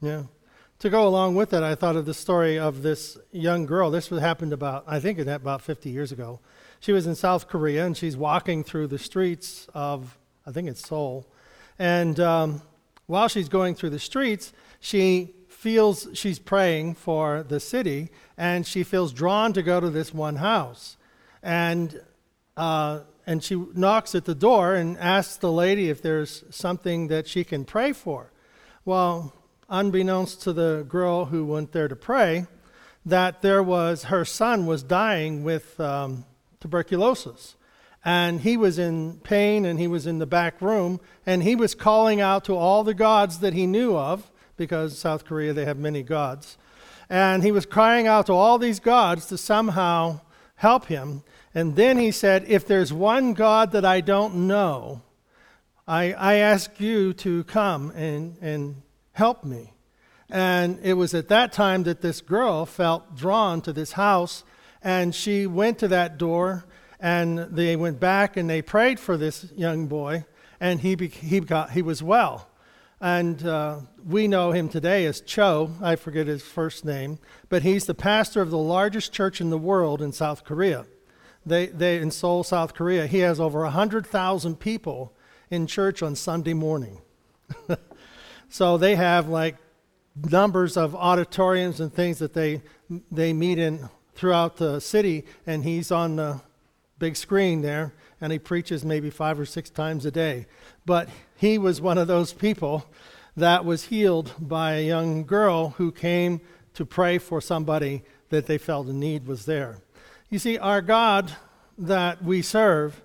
Yeah. To go along with it, I thought of the story of this young girl. This happened about, I think about 50 years ago. She was in South Korea and she's walking through the streets of, I think it's Seoul. And um, while she's going through the streets, she feels she's praying for the city and she feels drawn to go to this one house. And, uh, and she knocks at the door and asks the lady if there's something that she can pray for. Well, unbeknownst to the girl who went there to pray, that there was her son was dying with um, tuberculosis. And he was in pain and he was in the back room and he was calling out to all the gods that he knew of, because South Korea they have many gods. And he was crying out to all these gods to somehow help him. And then he said, If there's one God that I don't know, I, I ask you to come and, and help me. And it was at that time that this girl felt drawn to this house, and she went to that door, and they went back and they prayed for this young boy, and he, he, got, he was well. And uh, we know him today as Cho, I forget his first name, but he's the pastor of the largest church in the world in South Korea. They, they, in Seoul, South Korea, he has over 100,000 people in church on Sunday morning. So they have like numbers of auditoriums and things that they they meet in throughout the city, and he's on the big screen there, and he preaches maybe five or six times a day. But he was one of those people that was healed by a young girl who came to pray for somebody that they felt a need was there. You see, our God that we serve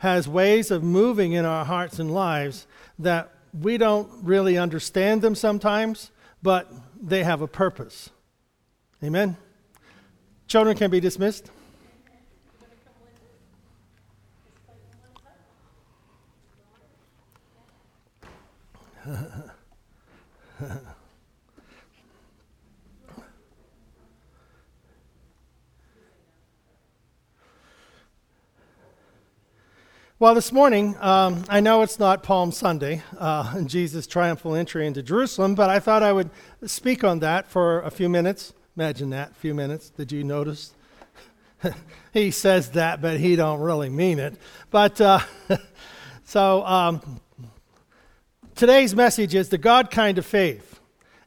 has ways of moving in our hearts and lives that we don't really understand them sometimes, but they have a purpose. Amen? Children can be dismissed. Well, this morning, um, I know it's not Palm Sunday uh, and Jesus' triumphal entry into Jerusalem, but I thought I would speak on that for a few minutes. Imagine that, a few minutes. Did you notice? he says that, but he don't really mean it. But uh, so um, today's message is the God kind of faith,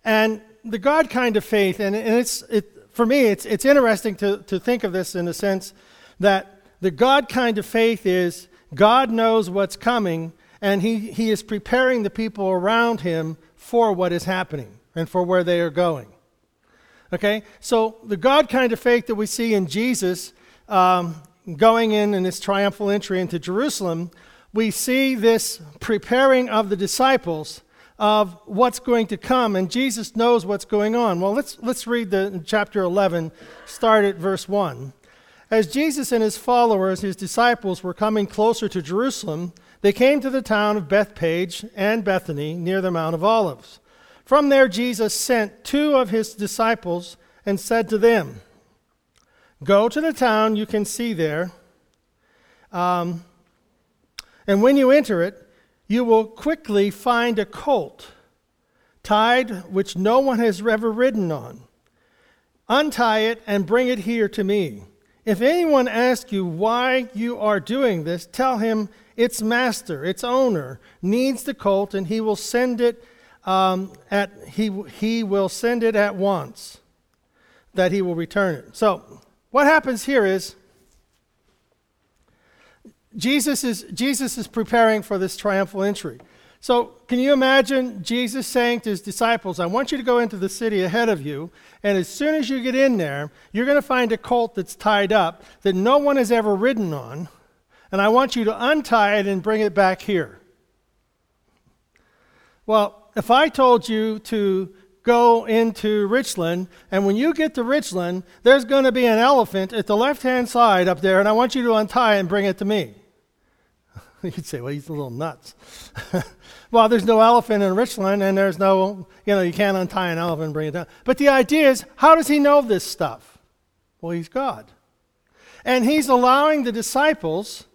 and the God kind of faith, and, and it's it, for me, it's it's interesting to to think of this in the sense that the God kind of faith is God knows what's coming, and he, he is preparing the people around him for what is happening and for where they are going. Okay? So, the God kind of faith that we see in Jesus um, going in in his triumphal entry into Jerusalem, we see this preparing of the disciples of what's going to come, and Jesus knows what's going on. Well, let's, let's read the chapter 11, start at verse 1. As Jesus and his followers, his disciples, were coming closer to Jerusalem, they came to the town of Bethphage and Bethany near the Mount of Olives. From there, Jesus sent two of his disciples and said to them, Go to the town you can see there, um, and when you enter it, you will quickly find a colt tied which no one has ever ridden on. Untie it and bring it here to me. If anyone asks you why you are doing this, tell him its master, its owner, needs the colt, and he will send it um, at he he will send it at once. That he will return it. So, what happens here is Jesus is Jesus is preparing for this triumphal entry. So, can you imagine Jesus saying to his disciples, I want you to go into the city ahead of you, and as soon as you get in there, you're going to find a colt that's tied up that no one has ever ridden on, and I want you to untie it and bring it back here. Well, if I told you to go into Richland, and when you get to Richland, there's going to be an elephant at the left hand side up there, and I want you to untie and bring it to me. You'd say, well, he's a little nuts. well, there's no elephant in Richland, and there's no, you know, you can't untie an elephant and bring it down. But the idea is, how does he know this stuff? Well, he's God. And he's allowing the disciples,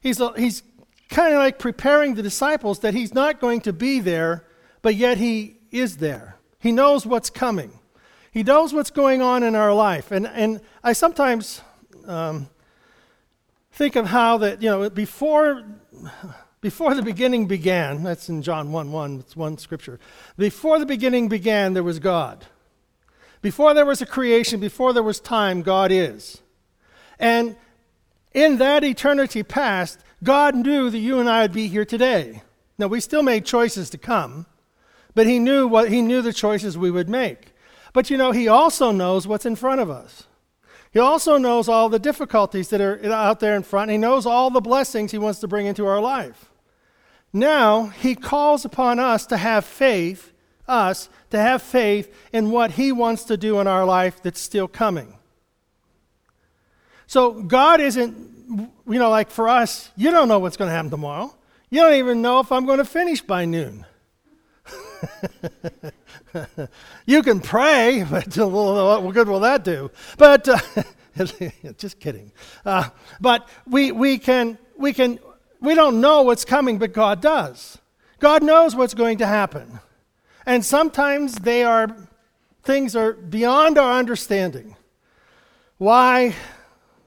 he's, he's kind of like preparing the disciples that he's not going to be there, but yet he is there. He knows what's coming. He knows what's going on in our life. And, and I sometimes um, think of how that, you know, before, before the beginning began, that's in John 1 1, it's one scripture. Before the beginning began, there was God. Before there was a creation, before there was time, God is. And in that eternity past, God knew that you and I would be here today. Now, we still made choices to come, but He knew, what, he knew the choices we would make. But you know, He also knows what's in front of us. He also knows all the difficulties that are out there in front. He knows all the blessings He wants to bring into our life. Now, He calls upon us to have faith, us, to have faith in what He wants to do in our life that's still coming. So, God isn't you know, like for us, you don't know what's going to happen tomorrow. You don't even know if I'm going to finish by noon. you can pray, but what good will that do? But uh, just kidding. Uh, but we, we can we can we don't know what's coming, but God does. God knows what's going to happen, and sometimes they are things are beyond our understanding. Why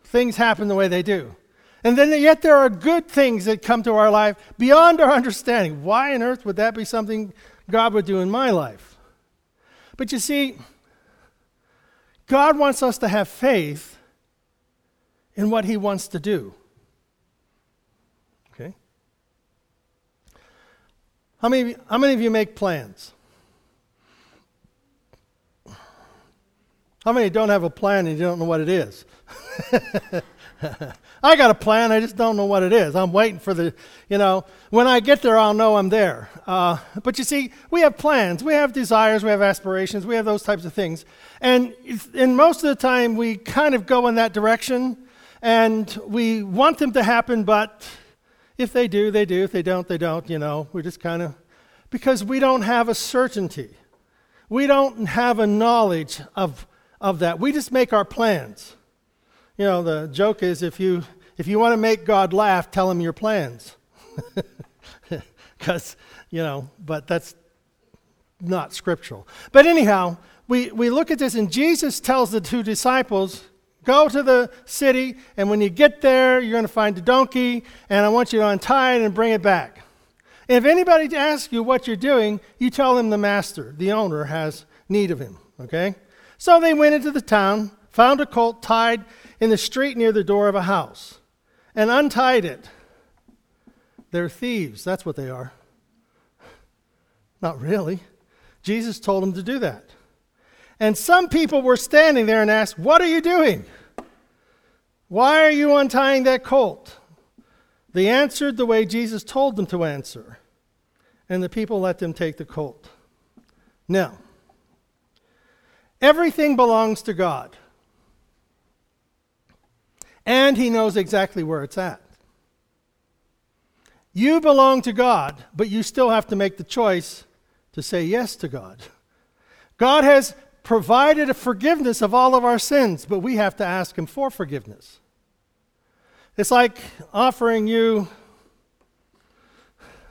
things happen the way they do. And then yet there are good things that come to our life beyond our understanding. Why on earth would that be something God would do in my life? But you see, God wants us to have faith in what He wants to do. Okay? How many, how many of you make plans? How many don't have a plan and you don't know what it is? I got a plan, I just don't know what it is. I'm waiting for the, you know, when I get there, I'll know I'm there. Uh, but you see, we have plans, we have desires, we have aspirations, we have those types of things. And, and most of the time, we kind of go in that direction and we want them to happen, but if they do, they do. If they don't, they don't, you know. We're just kind of, because we don't have a certainty. We don't have a knowledge of, of that. We just make our plans. You know, the joke is if you if you want to make God laugh, tell him your plans. Because, you know, but that's not scriptural. But anyhow, we, we look at this, and Jesus tells the two disciples, Go to the city, and when you get there, you're going to find a donkey, and I want you to untie it and bring it back. And if anybody asks you what you're doing, you tell them the master, the owner, has need of him. Okay? So they went into the town, found a colt tied in the street near the door of a house and untied it. They're thieves. That's what they are. Not really. Jesus told them to do that. And some people were standing there and asked, What are you doing? Why are you untying that colt? They answered the way Jesus told them to answer, and the people let them take the colt. Now, everything belongs to God and He knows exactly where it's at. You belong to God, but you still have to make the choice to say yes to God. God has provided a forgiveness of all of our sins, but we have to ask Him for forgiveness. It's like offering you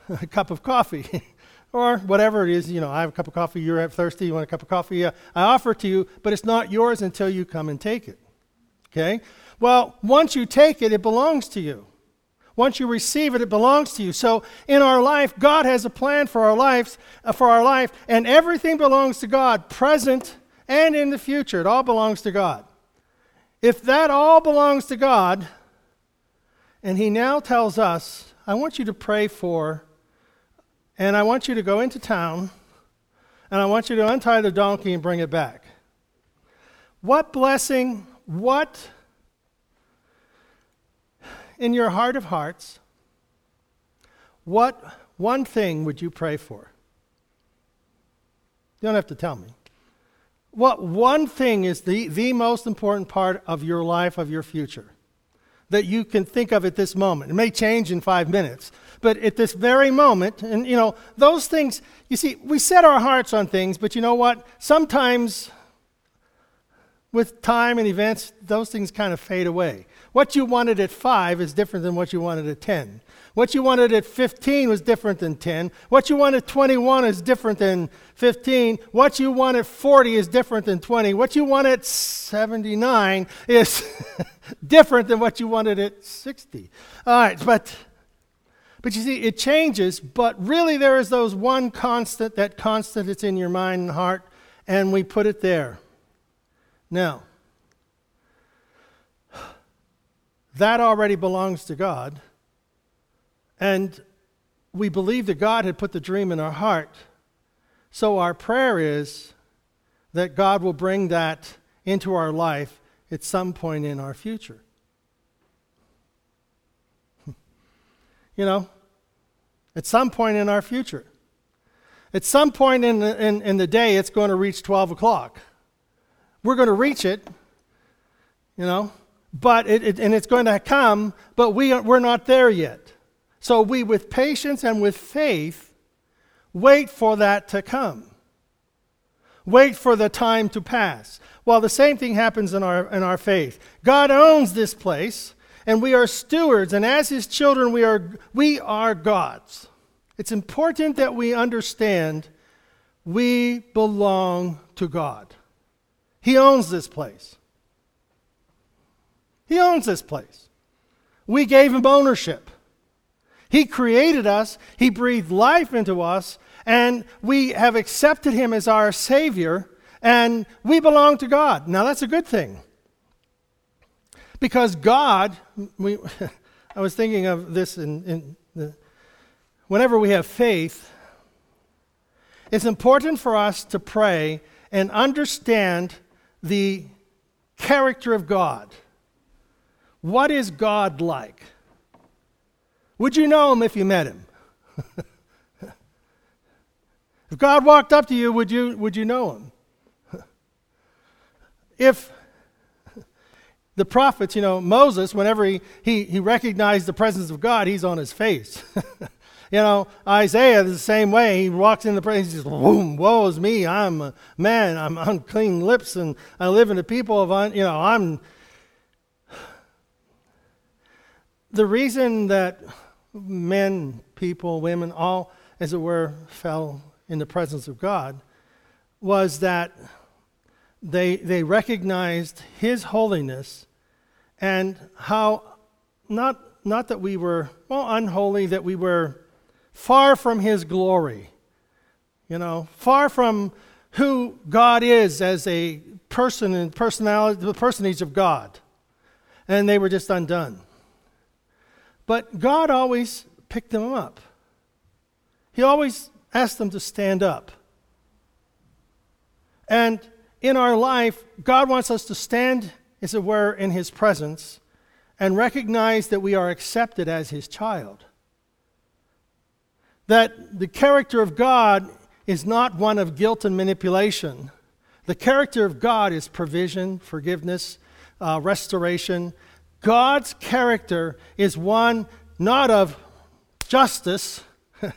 a cup of coffee or whatever it is. You know, I have a cup of coffee, you're thirsty, you want a cup of coffee. I offer it to you, but it's not yours until you come and take it. Okay? Well, once you take it, it belongs to you. Once you receive it, it belongs to you. So in our life, God has a plan for our lives, uh, for our life, and everything belongs to God, present and in the future. It all belongs to God. If that all belongs to God, and He now tells us, I want you to pray for, and I want you to go into town, and I want you to untie the donkey and bring it back. What blessing, what in your heart of hearts, what one thing would you pray for? You don't have to tell me. What one thing is the, the most important part of your life, of your future, that you can think of at this moment? It may change in five minutes, but at this very moment, and you know, those things, you see, we set our hearts on things, but you know what? Sometimes with time and events, those things kind of fade away. What you wanted at five is different than what you wanted at 10. What you wanted at 15 was different than 10. What you want at 21 is different than 15. What you want at 40 is different than 20. What you want at 79 is different than what you wanted at 60. All right, but but you see, it changes, but really there is those one constant, that constant that's in your mind and heart, and we put it there. Now, that already belongs to God. And we believe that God had put the dream in our heart. So our prayer is that God will bring that into our life at some point in our future. you know, at some point in our future. At some point in the, in, in the day, it's going to reach 12 o'clock. We're going to reach it, you know, but it, it, and it's going to come, but we, we're not there yet. So we, with patience and with faith, wait for that to come. Wait for the time to pass. Well, the same thing happens in our, in our faith. God owns this place, and we are stewards, and as his children, we are, we are God's. It's important that we understand we belong to God. He owns this place. He owns this place. We gave him ownership. He created us, He breathed life into us, and we have accepted Him as our Savior, and we belong to God. Now, that's a good thing. Because God, we, I was thinking of this in, in the, whenever we have faith, it's important for us to pray and understand the character of God. What is God like? Would you know him if you met him? if God walked up to you, would you, would you know him? if the prophets, you know, Moses, whenever he, he, he recognized the presence of God, he's on his face. you know, Isaiah the same way. He walks in the presence, he boom, woe is me. I'm a man. I'm unclean lips, and I live in the people of, un, you know, I'm. The reason that men, people, women, all, as it were, fell in the presence of God, was that they, they recognized His holiness and how, not, not that we were, well, unholy, that we were far from His glory, you know, far from who God is as a person and personality, the personage of God. And they were just undone. But God always picked them up. He always asked them to stand up. And in our life, God wants us to stand, as it were, in His presence and recognize that we are accepted as His child. That the character of God is not one of guilt and manipulation. The character of God is provision, forgiveness, uh, restoration, God's character is one not of justice,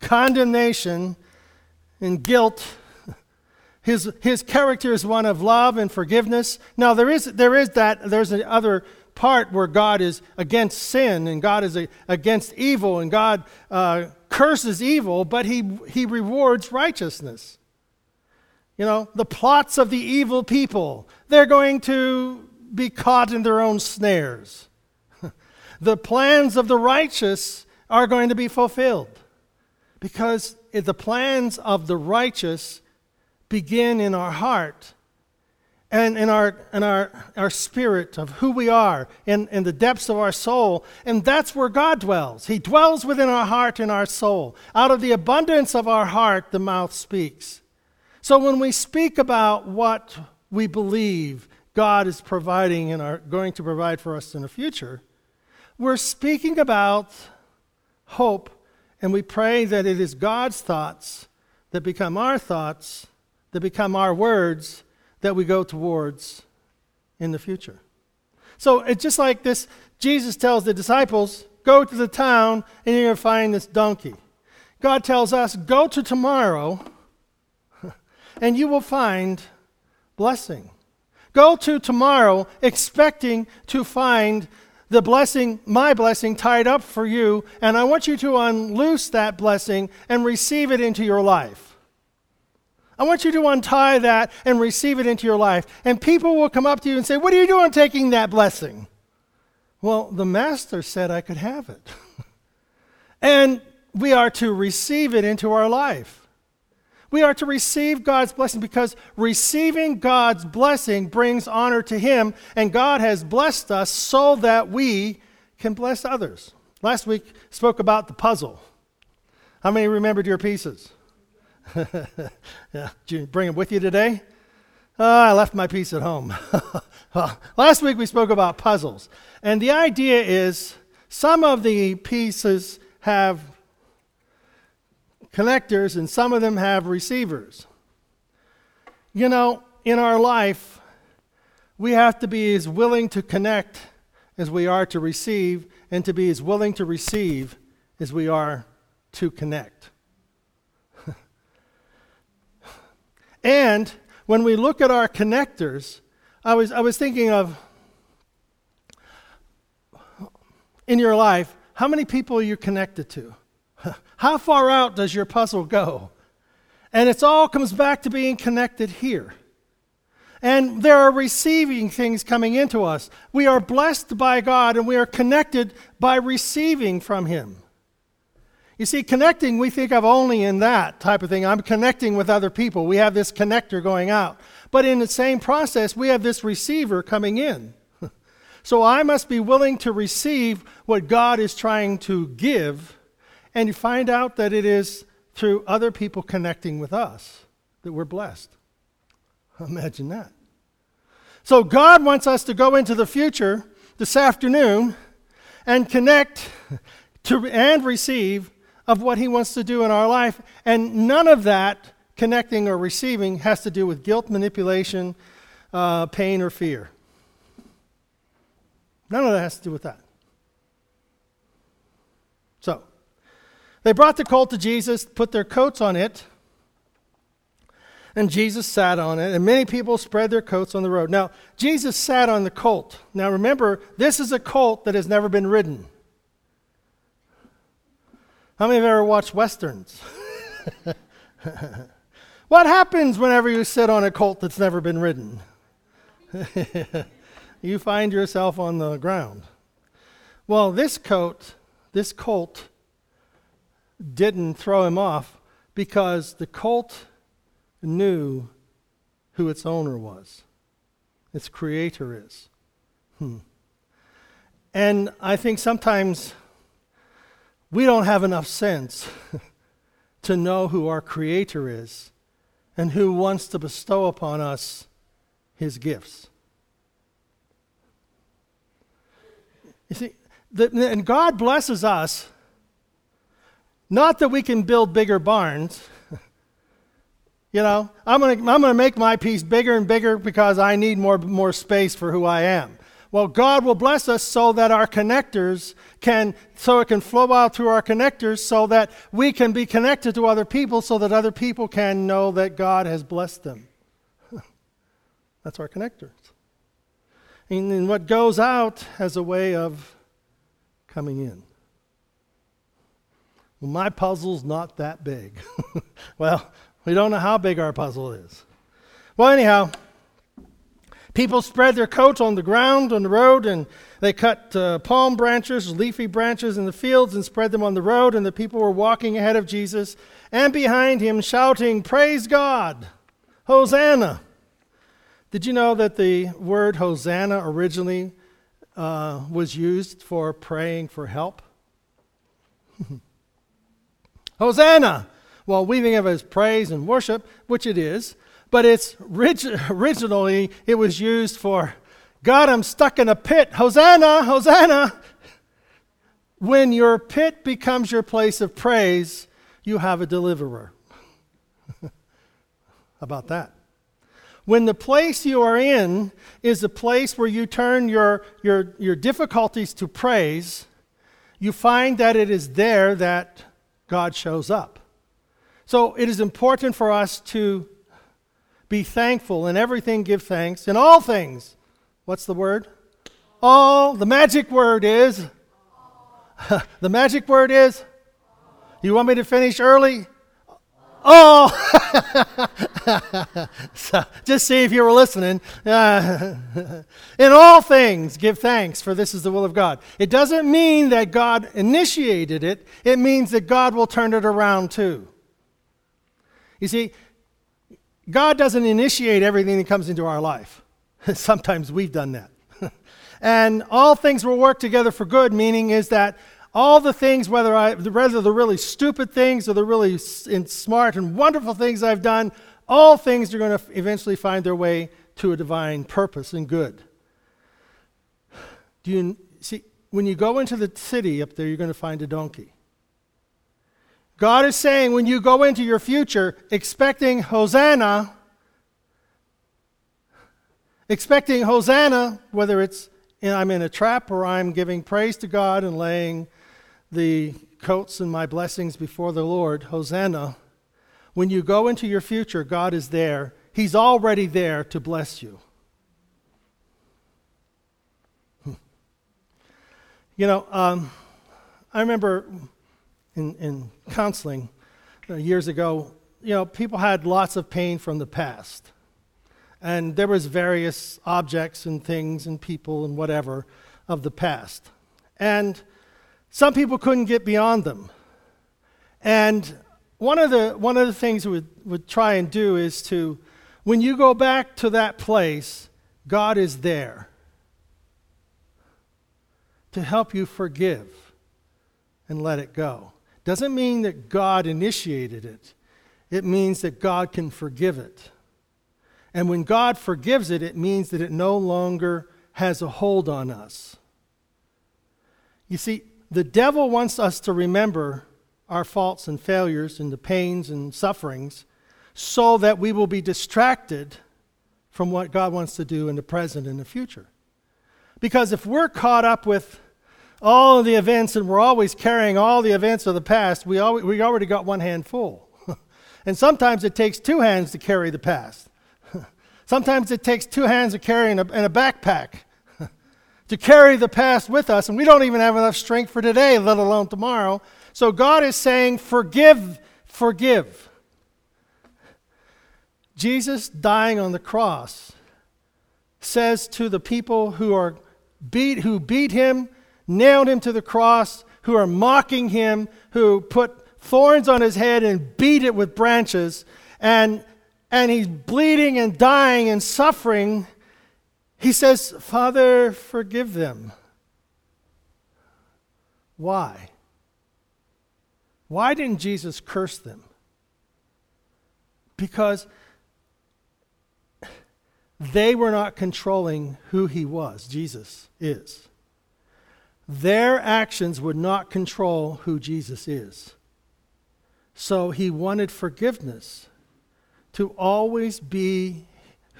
condemnation, and guilt. His, his character is one of love and forgiveness. Now, there is, there is that, there's another part where God is against sin and God is a, against evil and God uh, curses evil, but he, he rewards righteousness. You know, the plots of the evil people, they're going to be caught in their own snares. the plans of the righteous are going to be fulfilled because the plans of the righteous begin in our heart and in our, in our, our spirit of who we are, in, in the depths of our soul. And that's where God dwells. He dwells within our heart and our soul. Out of the abundance of our heart, the mouth speaks. So when we speak about what we believe God is providing and are going to provide for us in the future, we're speaking about hope, and we pray that it is God's thoughts that become our thoughts, that become our words that we go towards in the future. So it's just like this Jesus tells the disciples, Go to the town and you're going to find this donkey. God tells us, Go to tomorrow and you will find blessing. Go to tomorrow expecting to find the blessing, my blessing, tied up for you, and I want you to unloose that blessing and receive it into your life. I want you to untie that and receive it into your life. And people will come up to you and say, What are you doing taking that blessing? Well, the master said I could have it. and we are to receive it into our life. We are to receive God's blessing because receiving God's blessing brings honor to Him, and God has blessed us so that we can bless others. Last week spoke about the puzzle. How many remembered your pieces? yeah, did you bring them with you today? Uh, I left my piece at home. well, last week we spoke about puzzles, and the idea is some of the pieces have connectors and some of them have receivers. You know, in our life, we have to be as willing to connect as we are to receive, and to be as willing to receive as we are to connect. and when we look at our connectors, I was, I was thinking of in your life, how many people are you connected to? How far out does your puzzle go? And it all comes back to being connected here. And there are receiving things coming into us. We are blessed by God and we are connected by receiving from Him. You see, connecting we think of only in that type of thing. I'm connecting with other people. We have this connector going out. But in the same process, we have this receiver coming in. so I must be willing to receive what God is trying to give and you find out that it is through other people connecting with us that we're blessed. Imagine that. So, God wants us to go into the future this afternoon and connect to, and receive of what He wants to do in our life. And none of that connecting or receiving has to do with guilt, manipulation, uh, pain, or fear. None of that has to do with that. So, they brought the colt to Jesus, put their coats on it, and Jesus sat on it, and many people spread their coats on the road. Now, Jesus sat on the colt. Now, remember, this is a colt that has never been ridden. How many have ever watched Westerns? what happens whenever you sit on a colt that's never been ridden? you find yourself on the ground. Well, this coat, this colt, didn't throw him off because the colt knew who its owner was, its creator is. Hmm. And I think sometimes we don't have enough sense to know who our creator is and who wants to bestow upon us his gifts. You see, the, and God blesses us not that we can build bigger barns. you know, I'm going to I'm going to make my piece bigger and bigger because I need more, more space for who I am. Well, God will bless us so that our connectors can, so it can flow out through our connectors so that we can be connected to other people so that other people can know that God has blessed them. That's our connectors. And what goes out has a way of coming in. Well, my puzzle's not that big. well, we don't know how big our puzzle is. Well, anyhow, people spread their coats on the ground on the road and they cut uh, palm branches, leafy branches in the fields and spread them on the road. And the people were walking ahead of Jesus and behind him, shouting, Praise God! Hosanna! Did you know that the word Hosanna originally uh, was used for praying for help? Hosanna! Well, we think of as praise and worship, which it is, but it's originally it was used for God, I'm stuck in a pit. Hosanna! Hosanna! When your pit becomes your place of praise, you have a deliverer. about that? When the place you are in is a place where you turn your, your, your difficulties to praise, you find that it is there that God shows up. So it is important for us to be thankful. In everything, give thanks. In all things, what's the word? all. The magic word is, the magic word is, you want me to finish early? Oh! so, just see if you were listening. In all things, give thanks, for this is the will of God. It doesn't mean that God initiated it, it means that God will turn it around too. You see, God doesn't initiate everything that comes into our life. Sometimes we've done that. and all things will work together for good, meaning is that all the things, whether, I, whether the really stupid things or the really smart and wonderful things I've done, all things are going to eventually find their way to a divine purpose and good. Do you see? When you go into the city up there, you're going to find a donkey. God is saying when you go into your future expecting Hosanna, expecting Hosanna, whether it's I'm in a trap or I'm giving praise to God and laying the coats and my blessings before the Lord, Hosanna, when you go into your future, God is there. He's already there to bless you. Hmm. You know, um, I remember in, in counseling uh, years ago, you know, people had lots of pain from the past. And there was various objects and things and people and whatever of the past. And some people couldn't get beyond them. And one of the, one of the things we would, try and do is to, when you go back to that place, God is there to help you forgive and let it go. Doesn't mean that God initiated it, it means that God can forgive it. And when God forgives it, it means that it no longer has a hold on us. You see, the devil wants us to remember our faults and failures and the pains and sufferings so that we will be distracted from what God wants to do in the present and the future. Because if we're caught up with all of the events and we're always carrying all the events of the past, we, we already got one hand full. and sometimes it takes two hands to carry the past. sometimes it takes two hands to carry in a, in a backpack to carry the past with us, and we don't even have enough strength for today, let alone tomorrow. So God is saying, Forgive, forgive. Jesus dying on the cross says to the people who are beat who beat him, nailed him to the cross, who are mocking him, who put thorns on his head and beat it with branches, and and he's bleeding and dying and suffering he says, Father, forgive them. Why? Why didn't Jesus curse them? Because they were not controlling who he was, Jesus is. Their actions would not control who Jesus is. So he wanted forgiveness to always be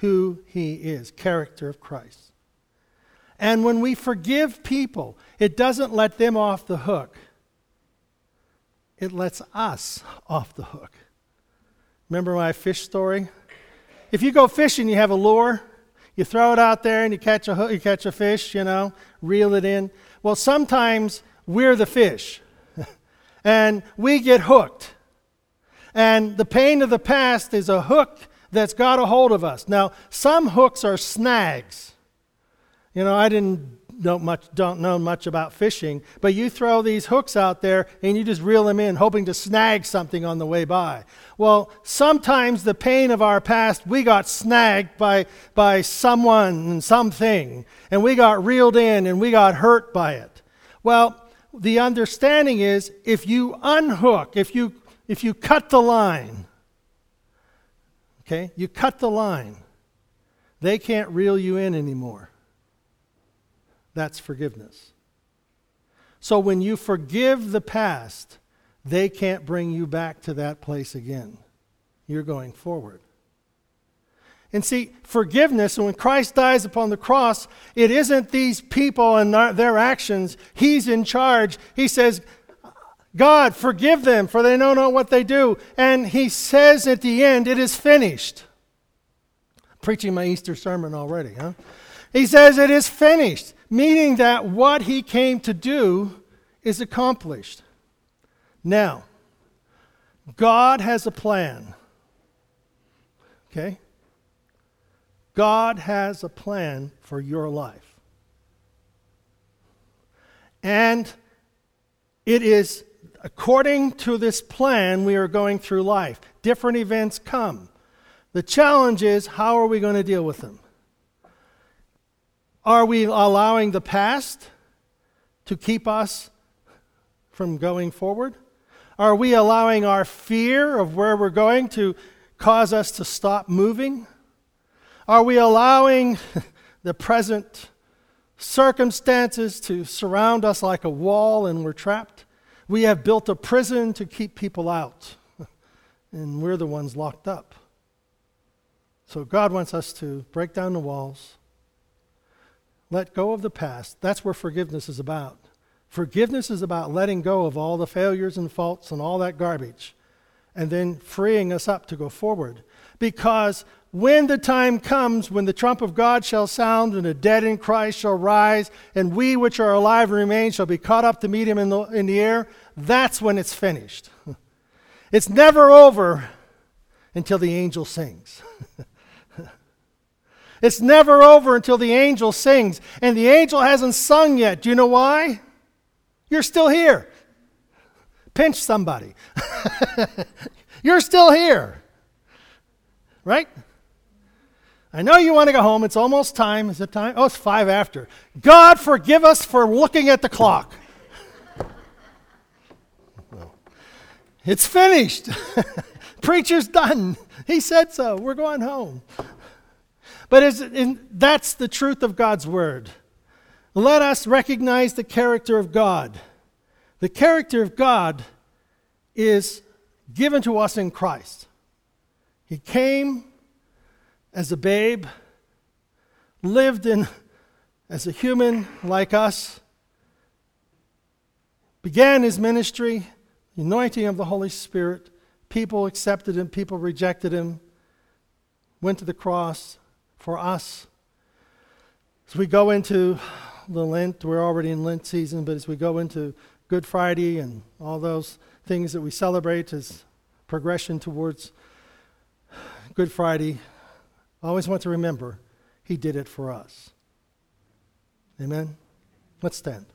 who he is, character of Christ. And when we forgive people, it doesn't let them off the hook. It lets us off the hook. Remember my fish story? If you go fishing, you have a lure, you throw it out there and you catch a hook, you catch a fish, you know, reel it in. Well, sometimes we're the fish and we get hooked. And the pain of the past is a hook that's got a hold of us. Now, some hooks are snags. You know, I didn't don't much don't know much about fishing, but you throw these hooks out there and you just reel them in, hoping to snag something on the way by. Well, sometimes the pain of our past, we got snagged by by someone and something, and we got reeled in and we got hurt by it. Well, the understanding is if you unhook, if you if you cut the line, Okay? You cut the line. They can't reel you in anymore. That's forgiveness. So when you forgive the past, they can't bring you back to that place again. You're going forward. And see, forgiveness, when Christ dies upon the cross, it isn't these people and their actions. He's in charge. He says, God, forgive them, for they know not what they do. And he says at the end, It is finished. Preaching my Easter sermon already, huh? He says, It is finished. meaning that what he came to do is accomplished. Now, God has a plan. Okay? God has a plan for your life. And it is according to this plan we are going through life. Different events come. The challenge is how are we going to deal with them? Are we allowing the past to keep us from going forward? Are we allowing our fear of where we're going to cause us to stop moving? Are we allowing the present circumstances to surround us like a wall and we're trapped? We have built a prison to keep people out, and we're the ones locked up. So God wants us to break down the walls, let go of the past. That's where forgiveness is about. Forgiveness is about letting go of all the failures and faults and all that garbage, and then freeing us up to go forward. Because when the time comes when the trump of God shall sound, and the dead in Christ shall rise, and we which are alive and remain shall be caught up to meet him in the, in the air, that's when it's finished. It's never over until the angel sings. it's never over until the angel sings. And the angel hasn't sung yet. Do you know why? You're still here. Pinch somebody. You're still here. Right? I know you want to go home. It's almost time. Is it time? Oh, it's five after. God forgive us for looking at the clock. It's finished. Preacher's done. He said so. We're going home. But in, that's the truth of God's word. Let us recognize the character of God. The character of God is given to us in Christ. He came as a babe, lived in as a human like us, began his ministry, anointing of the Holy Spirit. People accepted him, people rejected him, went to the cross for us. As we go into the Lent, we're already in Lent season, but as we go into Good Friday and all those things that we celebrate as progression towards Good Friday, I always want to remember He did it for us. Amen? Let's stand.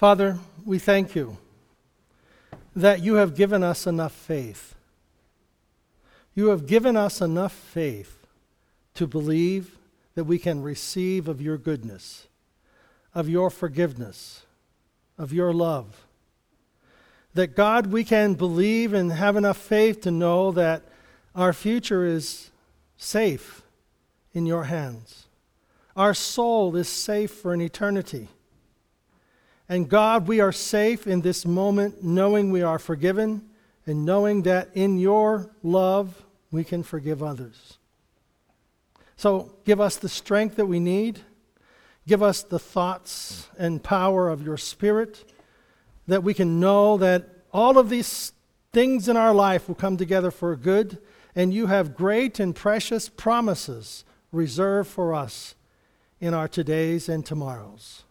Father, we thank you that you have given us enough faith you have given us enough faith to believe that we can receive of your goodness, of your forgiveness, of your love. That God, we can believe and have enough faith to know that our future is safe in your hands. Our soul is safe for an eternity. And God, we are safe in this moment knowing we are forgiven and knowing that in your love we can forgive others. So give us the strength that we need. Give us the thoughts and power of your Spirit that we can know that all of these things in our life will come together for good, and you have great and precious promises reserved for us in our todays and tomorrows.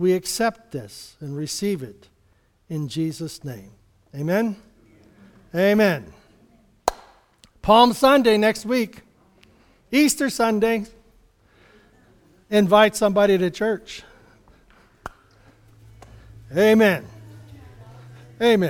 We accept this and receive it in Jesus' name. Amen. Amen. Palm Sunday next week, Easter Sunday. Invite somebody to church. Amen. Amen.